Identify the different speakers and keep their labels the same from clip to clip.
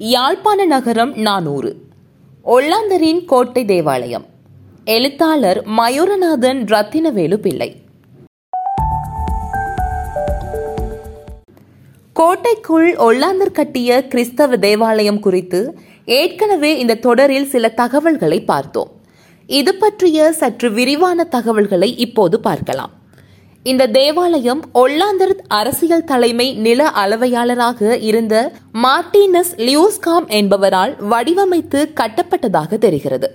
Speaker 1: யாழ்ப்பாண நகரம் நானூறு. ஒல்லாந்தரின் கோட்டை தேவாலயம். எழுத்தாளர் மயூரநாதன் ரத்தினவேலு பிள்ளை. கோட்டைக்குள் ஒல்லாந்தர் கட்டிய கிறிஸ்தவ தேவாலயம் குறித்து ஏற்கனவே இந்த தொடரில் சில தகவல்களை பார்த்தோம். இது பற்றிய சற்று விரிவான தகவல்களை இப்போது பார்க்கலாம். இந்த தேவாலயம் ஒல்லாந்தர் அரசியல் தலைமை நில அளவையாளராக இருந்த மார்டினஸ் லியூஸ்காம் என்பவரால் வடிவமைத்து கட்டப்பட்டதாக தெரிகிறது.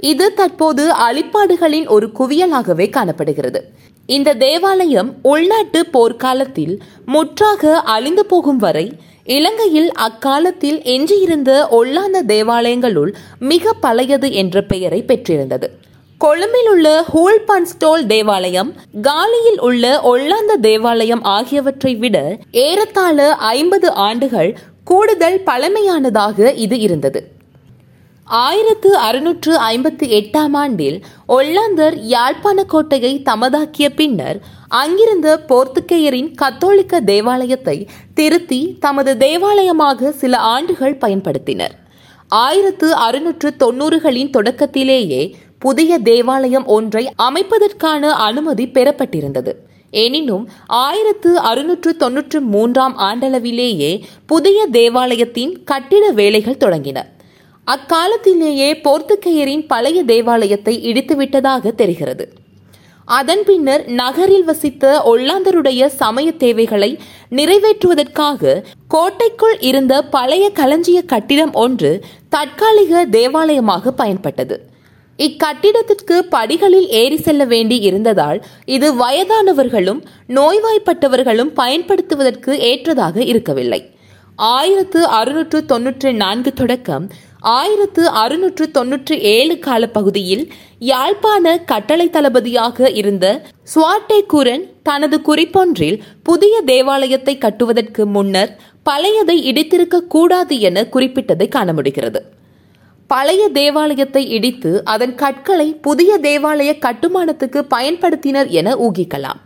Speaker 1: இது தற்போது அழிப்பாடுகளின் ஒரு குவியலாகவே காணப்படுகிறது. இந்த தேவாலயம் உள்நாட்டு போர்க்காலத்தில் முற்றாக அழிந்து போகும் வரை இலங்கையில் அக்காலத்தில் எஞ்சியிருந்த ஒல்லாந்த தேவாலயங்களுள் மிக பழையது என்ற பெயரை பெற்றிருந்தது. கொழும்பில் உள்ள ஹூல்பான்ஸ்டோல் தேவாலயம் காலியில் உள்ள ஒல்லாந்த தேவாலயம் ஆகியவற்றை விட ஏறத்தாழ ஐம்பது ஆண்டுகள் கூடுதல் பழமையானதாக இது இருந்தது. ஆயிரத்து அறுநூற்று ஐம்பத்தி எட்டாம் ஆண்டில் ஒல்லாந்தர் யாழ்ப்பாண கோட்டையை தமதாக்கிய பின்னர் அங்கிருந்த போர்த்துக்கேயரின் கத்தோலிக்க தேவாலயத்தை திருத்தி தமது தேவாலயமாக சில ஆண்டுகள் பயன்படுத்தினர். ஆயிரத்து அறுநூற்று தொன்னூறுகளின் தொடக்கத்திலேயே புதிய தேவாலயம் ஒன்றை அமைப்பதற்கான அனுமதி பெறப்பட்டிருந்தது. எனினும் ஆயிரத்து அறுநூற்று தொன்னூற்று மூன்றாம் ஆண்டளவிலேயே புதிய தேவாலயத்தின் கட்டிட வேலைகள் தொடங்கின. அக்காலத்திலேயே போர்த்துக்கேயரின் பழைய தேவாலயத்தை இடித்துவிட்டதாக தெரிகிறது. அதன் பின்னர் நகரில் வசித்த ஒல்லாந்தருடைய சமய தேவைகளை நிறைவேற்றுவதற்காக கோட்டைக்குள் இருந்த பழைய களஞ்சிய கட்டிடம் ஒன்று தற்காலிக தேவாலயமாக பயன்பட்டது. இக்கட்டிடத்திற்கு படிகளில் ஏறி செல்ல வேண்டி இருந்ததால் இது வயதானவர்களும் நோய்வாய்ப்பட்டவர்களும் பயன்படுத்துவதற்கு ஏற்றதாக இருக்கவில்லை. ஆயிரத்து அறுநூற்று தொன்னூற்று நான்கு தொடக்கம் ஆயிரத்து அறுநூற்று தொன்னூற்றி ஏழு கால பகுதியில் யாழ்ப்பாண கட்டளை தளபதியாக இருந்த சுவாட்டே குரன் தனது குறிப்பொன்றில் புதிய தேவாலயத்தை கட்டுவதற்கு முன்னர் பழையதை இடித்திருக்க கூடாது என குறிப்பிட்டதை காண முடிகிறது. பழைய தேவாலயத்தை இடித்து அதன் கற்களை புதிய தேவாலய கட்டுமானத்துக்கு பயன்படுத்தினர் என ஊகிக்கலாம்.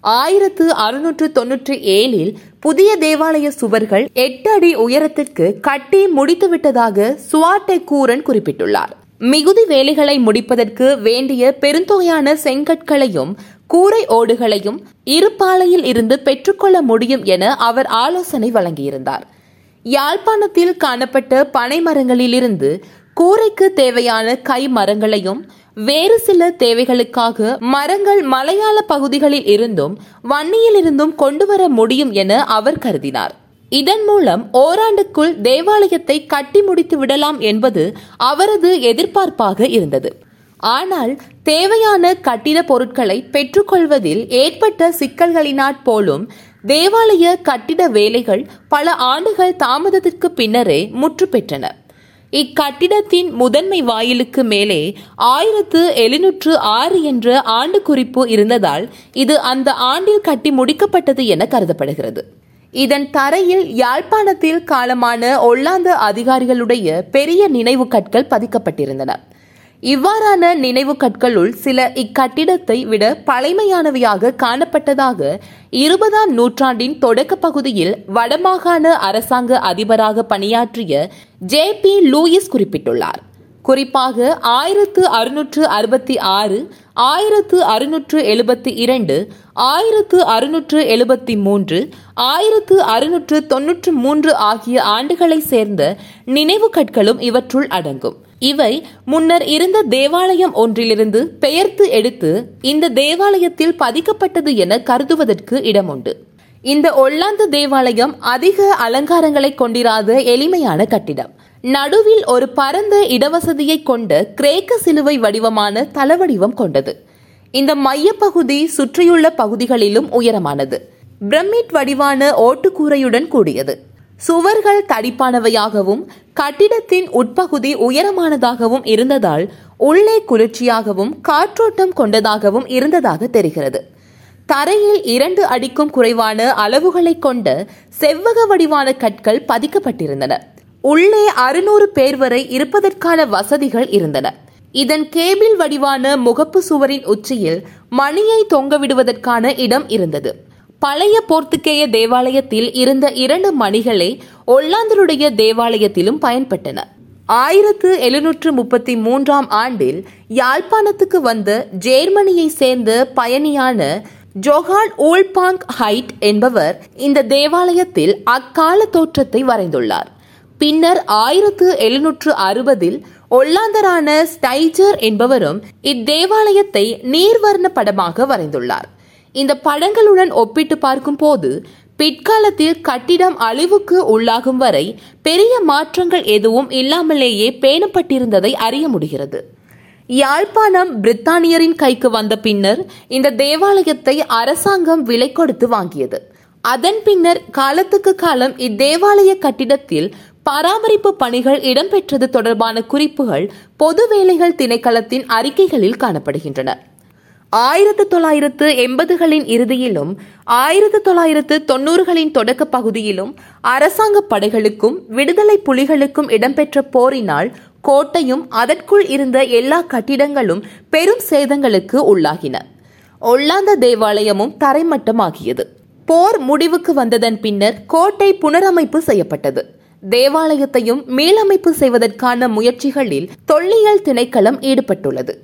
Speaker 1: ஆயிரத்து அறுநூற்று தொன்னூற்றி ஏழில் புதிய தேவாலய சுவர்கள் எட்டு அடி உயரத்திற்கு கட்டி முடித்துவிட்டதாக சுவாட்டை கூரன் குறிப்பிட்டுள்ளார். மிகுதி வேலைகளை முடிப்பதற்கு வேண்டிய பெருந்தொகையான செங்கற்களையும் கூரை ஓடுகளையும் இருப்பாலையில் இருந்து பெற்றுக்கொள்ள முடியும் என அவர் ஆலோசனை வழங்கியிருந்தார். யாழ்ப்பாணத்தில் காணப்பட்ட பனை மரங்களிலிருந்து கூரைக்கு தேவையான கை மரங்களையும் வேறு சில தேவைகளுக்காக மரங்கள் மலையாள பகுதிகளில் இருந்தும் வன்னியிலிருந்தும் கொண்டு வர முடியும் என அவர் கருதினார். இதன் மூலம் ஓராண்டுக்குள் தேவாலயத்தை கட்டி முடித்து விடலாம் என்பது அவரது எதிர்பார்ப்பாக இருந்தது. ஆனால் தேவையான கட்டிட பொருட்களை பெற்றுக்கொள்வதில் ஏற்பட்ட சிக்கல்களினால் போலும் தேவாலய கட்டிட வேலைகள் பல ஆண்டுகள் தாமதத்திற்கு பின்னரே முற்று பெற்றன. இக்கட்டிடத்தின் முதன்மை வாயிலுக்கு மேலே ஆயிரத்து எழுநூற்று ஆறு என்ற ஆண்டு குறிப்பு இருந்ததால் இது அந்த ஆண்டில் கட்டி முடிக்கப்பட்டது என கருதப்படுகிறது. இதன் தரையில் யாழ்ப்பாணத்தில் காலமான ஒல்லாந்த அதிகாரிகளுடைய பெரிய நினைவு கற்கள் பதிக்கப்பட்டிருந்தன. இவ்வாறான நினைவு கற்களுள் சில இக்கட்டிடத்தை விட பழைமையானவையாக காணப்பட்டதாக இருபதாம் நூற்றாண்டின் தொடக்க பகுதியில் வடமாகாண அரசாங்க அதிபராக பணியாற்றிய ஜே பி லூயிஸ் குறிப்பிட்டுள்ளார். குறிப்பாக ஆயிரத்து அறுநூற்று அறுபத்தி ஆறு ஆயிரத்து அறுநூற்று எழுபத்தி இரண்டு ஆயிரத்து அறுநூற்று எழுபத்தி மூன்று ஆயிரத்து அறுநூற்று தொன்னூற்று மூன்று ஆகிய ஆண்டுகளை சேர்ந்த நினைவு கற்களும் இவற்றுள் அடங்கும். இவை முன்னர் இருந்த தேவாலயம் ஒன்றிலிருந்து பெயர்த்து எடுத்து இந்த தேவாலயத்தில் பதிக்கப்பட்டது என கருதுவதற்கு இடமுண்டு. இந்த ஒல்லாந்து தேவாலயம் அதிக அலங்காரங்களை கொண்டிராத எளிமையான கட்டிடம். நடுவில் ஒரு பரந்த இடவசதியை கொண்ட கிரேக்க சிலுவை வடிவமான தளவடிவம் கொண்டது. இந்த மையப்பகுதி சுற்றியுள்ள பகுதிகளிலும் உயரமானது. பிரமிட் வடிவான ஓட்டுக்கூரையுடன் கூடியது. சுவர்கள் தடிப்பானவையாகவும் கட்டிடத்தின் உட்பகுதி உயரமானதாகவும் இருந்ததால் உள்ளே குளிர்ச்சியாகவும் காற்றோட்டம் கொண்டதாகவும் இருந்ததாக தெரிகிறது. தரையில் இரண்டு அடிக்கும் குறைவான அளவுகளை கொண்ட செவ்வக வடிவான கற்கள் பதிக்கப்பட்டிருந்தன. உள்ளே அறுநூறு பேர் வரை இருப்பதற்கான வசதிகள் இருந்தன. இதன் கேபிள் வடிவான முகப்பு சுவரின் உச்சியில் மணியை தொங்கவிடுவதற்கான இடம் இருந்தது. பழைய போர்த்துகேய தேவாலயத்தில் இருந்த இரண்டு மணிகளே ஒல்லாந்தருடைய தேவாலயத்திலும் பயன்பட்டன. ஆயிரத்து எழுநூற்று முப்பத்தி மூன்றாம் ஆண்டில் யாழ்ப்பாணத்துக்கு வந்த ஜேர்மனியை சேர்ந்த பயணியான ஜோஹான் ஊல்பாங் ஹைட் என்பவர் இந்த தேவாலயத்தில் அக்கால தோற்றத்தை வரைந்துள்ளார். பின்னர் ஆயிரத்து எழுநூற்று அறுபதில் ஒல்லாந்தரான ஸ்டைஜர் என்பவரும் இத்தேவாலயத்தை நீர்வர்ண படமாக வரைந்துள்ளார். இந்த படங்களுடன் ஒப்பிட்டு பார்க்கும் போது பிற்காலத்தில் கட்டிடம் அழிவுக்கு உள்ளாகும் வரை பெரிய மாற்றங்கள் எதுவும் இல்லாமலேயே பேணப்பட்டிருந்ததை அறிய முடிகிறது. யாழ்ப்பாணம் பிரித்தானியரின் கைக்கு வந்த பின்னர் இந்த தேவாலயத்தை அரசாங்கம் விலை கொடுத்து வாங்கியது. அதன் பின்னர் காலத்துக்கு காலம் இத்தேவாலய கட்டிடத்தில் பராமரிப்பு பணிகள் இடம்பெற்றது தொடர்பான குறிப்புகள் பொது வேலைகள் திணைக்களத்தின் அறிக்கைகளில் காணப்படுகின்றன. ஆயிரத்து தொள்ளாயிரத்து எண்பதுகளின் இறுதியிலும் ஆயிரத்து தொள்ளாயிரத்து தொன்னூறுகளின் தொடக்க பகுதியிலும் அரசாங்க படைகளுக்கும் விடுதலை புலிகளுக்கும் இடம்பெற்ற போரினால் கோட்டையும் அதற்குள் இருந்த எல்லா கட்டிடங்களும் பெரும் சேதங்களுக்கு உள்ளாகின. ஒல்லாந்த தேவாலயமும் தரைமட்டமாகியது. போர் முடிவுக்கு வந்ததன் பின்னர் கோட்டை புனரமைப்பு செய்யப்பட்டது. தேவாலயத்தையும் மீளமைப்பு செய்வதற்கான முயற்சிகளில் தொல்லியல் திணைக்களம் ஈடுபட்டுள்ளது.